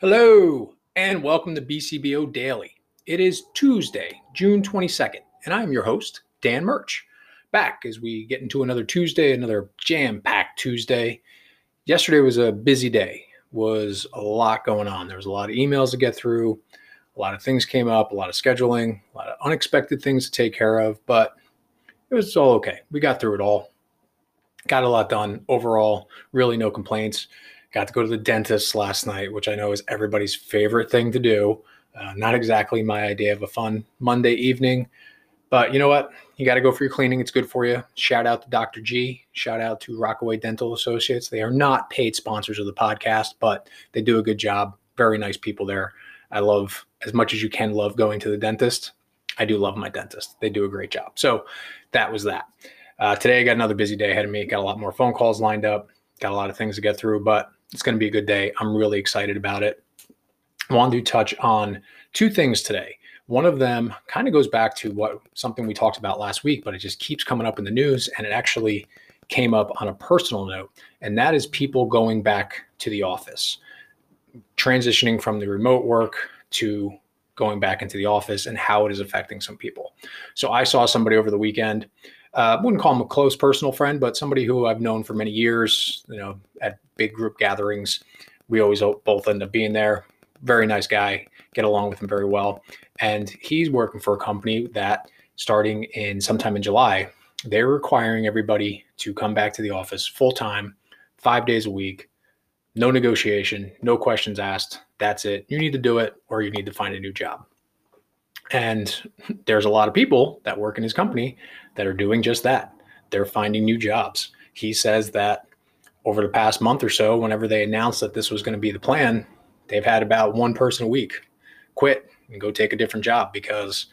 Hello, and welcome to BCBO Daily. It is Tuesday, June 22nd, and I'm your host, Dan Murch. Back as we get into another Tuesday, another jam-packed Tuesday. Yesterday was a busy day. Was a lot going on. There was a lot of emails to get through. A lot of things came up, a lot of scheduling, a lot of unexpected things to take care of, but it was all okay. We got through it all. Got a lot done. Overall, really no complaints Got to go to the dentist last night, which I know is everybody's favorite thing to do. Uh, not exactly my idea of a fun Monday evening, but you know what? You got to go for your cleaning. It's good for you. Shout out to Dr. G. Shout out to Rockaway Dental Associates. They are not paid sponsors of the podcast, but they do a good job. Very nice people there. I love as much as you can love going to the dentist. I do love my dentist. They do a great job. So that was that. Uh, today I got another busy day ahead of me. Got a lot more phone calls lined up. Got a lot of things to get through, but it's going to be a good day. I'm really excited about it. I wanted to touch on two things today. One of them kind of goes back to what something we talked about last week, but it just keeps coming up in the news and it actually came up on a personal note, and that is people going back to the office, transitioning from the remote work to going back into the office and how it is affecting some people. So I saw somebody over the weekend uh, wouldn't call him a close personal friend, but somebody who I've known for many years. You know, at big group gatherings, we always both end up being there. Very nice guy, get along with him very well, and he's working for a company that starting in sometime in July, they're requiring everybody to come back to the office full time, five days a week, no negotiation, no questions asked. That's it. You need to do it, or you need to find a new job. And there's a lot of people that work in his company that are doing just that. They're finding new jobs. He says that over the past month or so, whenever they announced that this was going to be the plan, they've had about one person a week quit and go take a different job because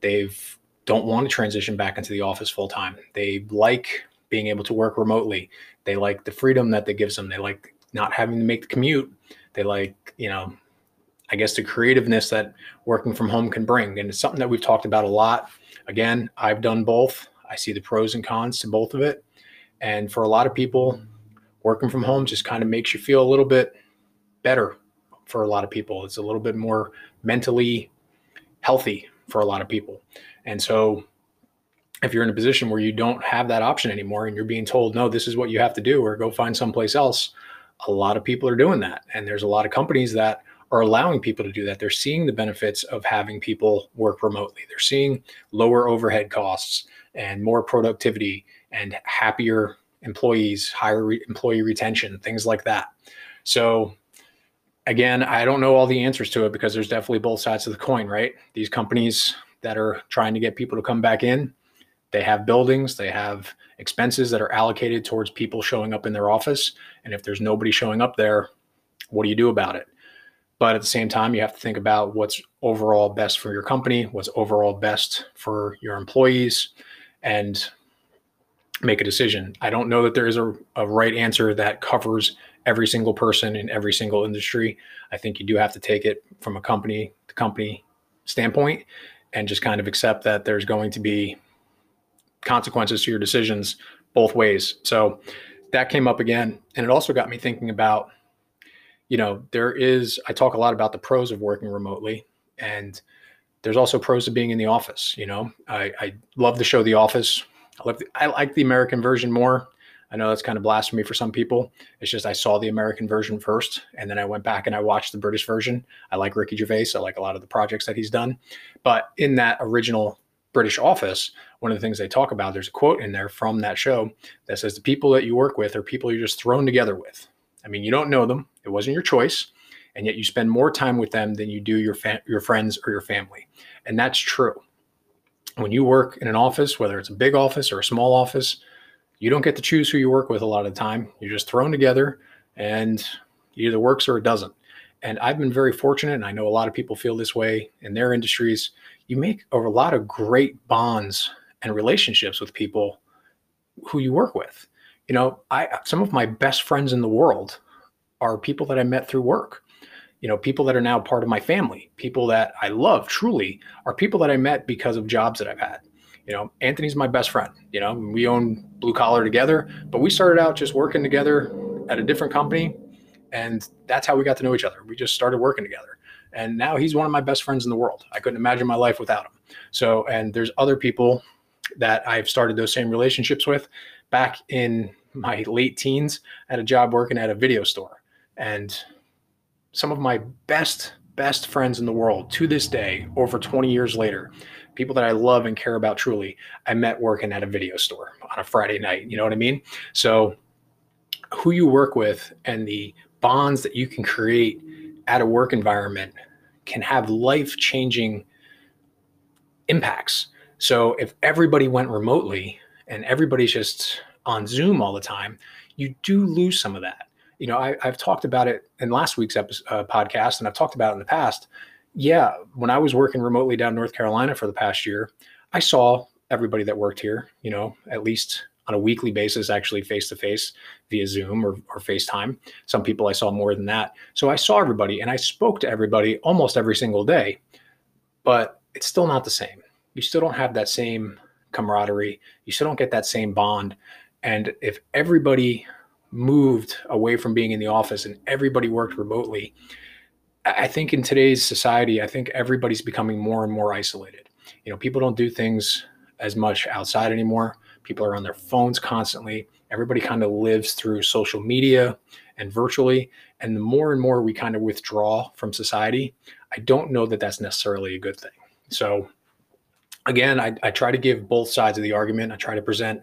they've don't want to transition back into the office full time. They like being able to work remotely. They like the freedom that they gives them. They like not having to make the commute. They like, you know, I guess the creativeness that working from home can bring. And it's something that we've talked about a lot. Again, I've done both. I see the pros and cons to both of it. And for a lot of people, working from home just kind of makes you feel a little bit better for a lot of people. It's a little bit more mentally healthy for a lot of people. And so if you're in a position where you don't have that option anymore and you're being told, no, this is what you have to do, or go find someplace else, a lot of people are doing that. And there's a lot of companies that are allowing people to do that. They're seeing the benefits of having people work remotely. They're seeing lower overhead costs and more productivity and happier employees, higher re- employee retention, things like that. So, again, I don't know all the answers to it because there's definitely both sides of the coin, right? These companies that are trying to get people to come back in, they have buildings, they have expenses that are allocated towards people showing up in their office. And if there's nobody showing up there, what do you do about it? But at the same time, you have to think about what's overall best for your company, what's overall best for your employees, and make a decision. I don't know that there is a, a right answer that covers every single person in every single industry. I think you do have to take it from a company to company standpoint and just kind of accept that there's going to be consequences to your decisions both ways. So that came up again. And it also got me thinking about you know, there is, I talk a lot about the pros of working remotely, and there's also pros of being in the office. You know, I, I love the show The Office. I, the, I like the American version more. I know that's kind of blasphemy for some people. It's just I saw the American version first, and then I went back and I watched the British version. I like Ricky Gervais. I like a lot of the projects that he's done. But in that original British Office, one of the things they talk about, there's a quote in there from that show that says the people that you work with are people you're just thrown together with. I mean, you don't know them. It wasn't your choice, and yet you spend more time with them than you do your fa- your friends or your family. And that's true. When you work in an office, whether it's a big office or a small office, you don't get to choose who you work with a lot of the time. You're just thrown together and it either works or it doesn't. And I've been very fortunate, and I know a lot of people feel this way in their industries. You make a lot of great bonds and relationships with people who you work with you know, I some of my best friends in the world are people that I met through work. You know, people that are now part of my family, people that I love truly are people that I met because of jobs that I've had. You know, Anthony's my best friend. You know, we own Blue Collar together, but we started out just working together at a different company And that's how we got to know each other. We just started working together. And now he's one of my best friends in the world. I couldn't imagine my life without him. So, and there's other people that I've started those same relationships with back in my late teens at a job working at a video store. And some of my best, best friends in the world to this day, over 20 years later, people that I love and care about truly, I met working at a video store on a Friday night. You know what I mean? So, who you work with and the bonds that you can create at a work environment can have life changing impacts. So, if everybody went remotely and everybody's just on Zoom all the time, you do lose some of that. You know, I, have talked about it in last week's episode, uh, podcast, and I've talked about it in the past yeah, when I was working remotely down North Carolina for the past year, I saw everybody that worked here, you know, at least on a weekly basis, actually face to face via Zoom or, or FaceTime. Some people I saw more than that. So I saw everybody and I spoke to everybody almost every single day, but it's still not the same. You still don't have that same camaraderie. You still don't get that same bond. And if everybody moved away from being in the office and everybody worked remotely, I think in today's society, I think everybody's becoming more and more isolated. You know, people don't do things as much outside anymore. People are on their phones constantly. Everybody kind of lives through social media and virtually. And the more and more we kind of withdraw from society, I don't know that that's necessarily a good thing. So, again, I, I try to give both sides of the argument. I try to present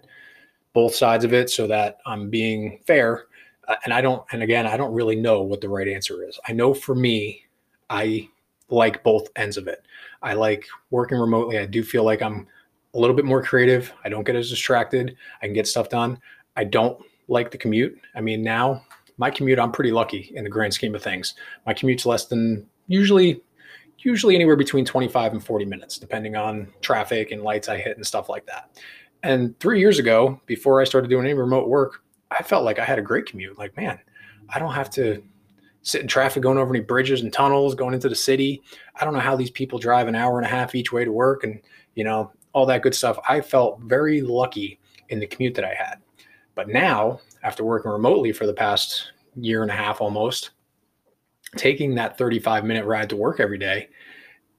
both sides of it so that I'm being fair uh, and I don't, and again, I don't really know what the right answer is. I know for me, I like both ends of it. I like working remotely. I do feel like I'm a little bit more creative. I don't get as distracted. I can get stuff done. I don't like the commute. I mean, now my commute, I'm pretty lucky in the grand scheme of things. My commute's less than usually, usually anywhere between 25 and 40 minutes, depending on traffic and lights I hit and stuff like that. And three years ago, before I started doing any remote work, I felt like I had a great commute. Like, man, I don't have to sit in traffic going over any bridges and tunnels going into the city. I don't know how these people drive an hour and a half each way to work and, you know, all that good stuff. I felt very lucky in the commute that I had. But now, after working remotely for the past year and a half almost, taking that 35 minute ride to work every day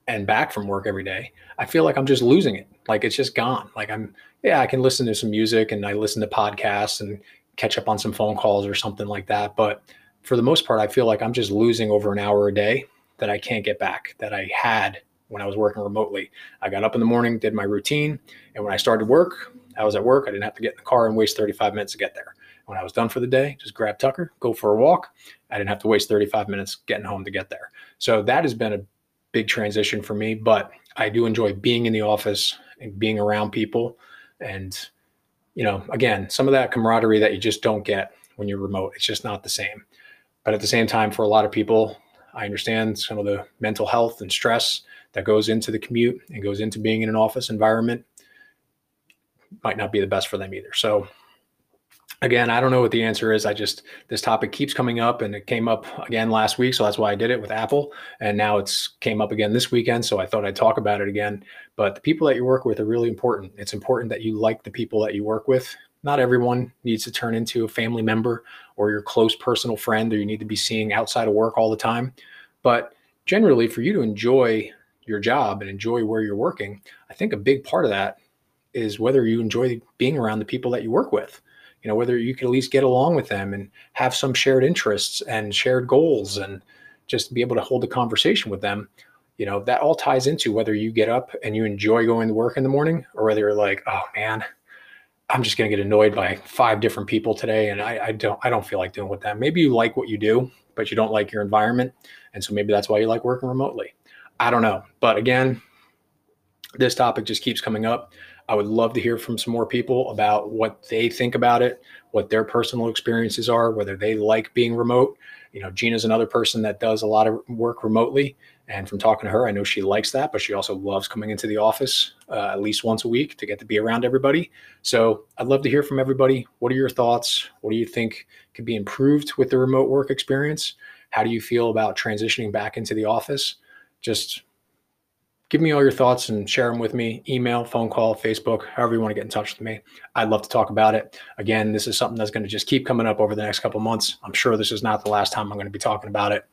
and back from work every day, I feel like I'm just losing it. Like it's just gone. Like I'm, yeah, I can listen to some music and I listen to podcasts and catch up on some phone calls or something like that. But for the most part, I feel like I'm just losing over an hour a day that I can't get back that I had when I was working remotely. I got up in the morning, did my routine, and when I started work, I was at work. I didn't have to get in the car and waste 35 minutes to get there. When I was done for the day, just grab Tucker, go for a walk. I didn't have to waste 35 minutes getting home to get there. So that has been a big transition for me, but I do enjoy being in the office and being around people and you know, again, some of that camaraderie that you just don't get when you're remote. It's just not the same. But at the same time, for a lot of people, I understand some of the mental health and stress that goes into the commute and goes into being in an office environment might not be the best for them either. So again, I don't know what the answer is. I just this topic keeps coming up, and it came up again last week, so that's why I did it with Apple, and now it's came up again this weekend. So I thought I'd talk about it again. But the people that you work with are really important. It's important that you like the people that you work with. Not everyone needs to turn into a family member or your close personal friend, or you need to be seeing outside of work all the time. But generally, for you to enjoy your job and enjoy where you're working, I think a big part of that is whether you enjoy being around the people that you work with you know whether you could at least get along with them and have some shared interests and shared goals and just be able to hold a conversation with them you know that all ties into whether you get up and you enjoy going to work in the morning or whether you're like oh man i'm just going to get annoyed by five different people today and I, I don't i don't feel like doing with them. Maybe you like what you do but you don't like your environment and so maybe that's why you like working remotely. I don't know but again this topic just keeps coming up I would love to hear from some more people about what they think about it, what their personal experiences are, whether they like being remote. You know, Gina's another person that does a lot of work remotely. And from talking to her, I know she likes that, but she also loves coming into the office uh, at least once a week to get to be around everybody. So I'd love to hear from everybody. What are your thoughts? What do you think could be improved with the remote work experience? How do you feel about transitioning back into the office? Just give me all your thoughts and share them with me. Email phone call facebook however you want to get in touch with me. I'd love to talk about it. Again this is something that's going to just keep coming up over the next couple months. I'm sure this is not the last time i'm going to be talking about it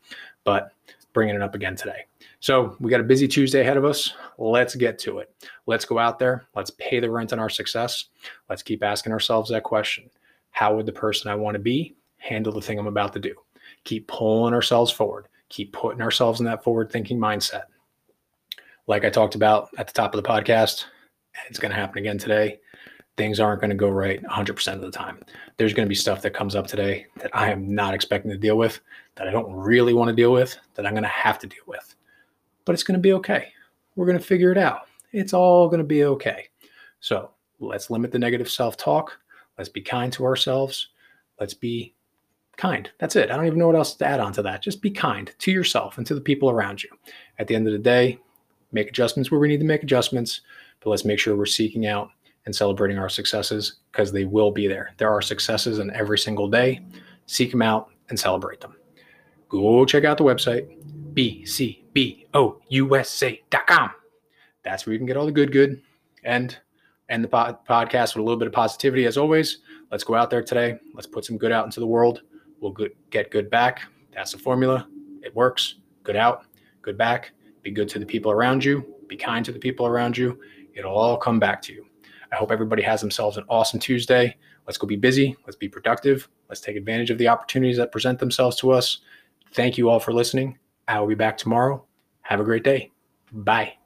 but bringing it up again today. So we got a busy tuesday ahead of us. Let's get to it. Let's go out there. Let's pay the rent on our success. Let's keep asking ourselves that question. How would the person i want to be handle the thing i'm about to do? Keep pulling ourselves forward. Keep putting ourselves in that forward thinking mindset like I talked about at the top of the podcast, it's going to happen again today. Things aren't going to go right 100% of the time. There's going to be stuff that comes up today that I am not expecting to deal with, that I don't really want to deal with, that I'm going to have to deal with. But it's going to be okay. We're going to figure it out. It's all going to be okay. So let's limit the negative self talk. Let's be kind to ourselves. Let's be kind. That's it. I don't even know what else to add on to that. Just be kind to yourself and to the people around you. At the end of the day, make adjustments where we need to make adjustments, but let's make sure we're seeking out and celebrating our successes because they will be there. There are successes in every single day. Seek them out and celebrate them. Go check out the website, bcbousa.com. That's where you can get all the good, good, and and the podcast with a little bit of positivity as always. Let's go out there today. Let's put some good out into the world. We'll good, get good back. That's the formula. It works. Good out, good back. Be good to the people around you. Be kind to the people around you. It'll all come back to you. I hope everybody has themselves an awesome Tuesday. Let's go be busy. Let's be productive. Let's take advantage of the opportunities that present themselves to us. Thank you all for listening. I will be back tomorrow. Have a great day. Bye.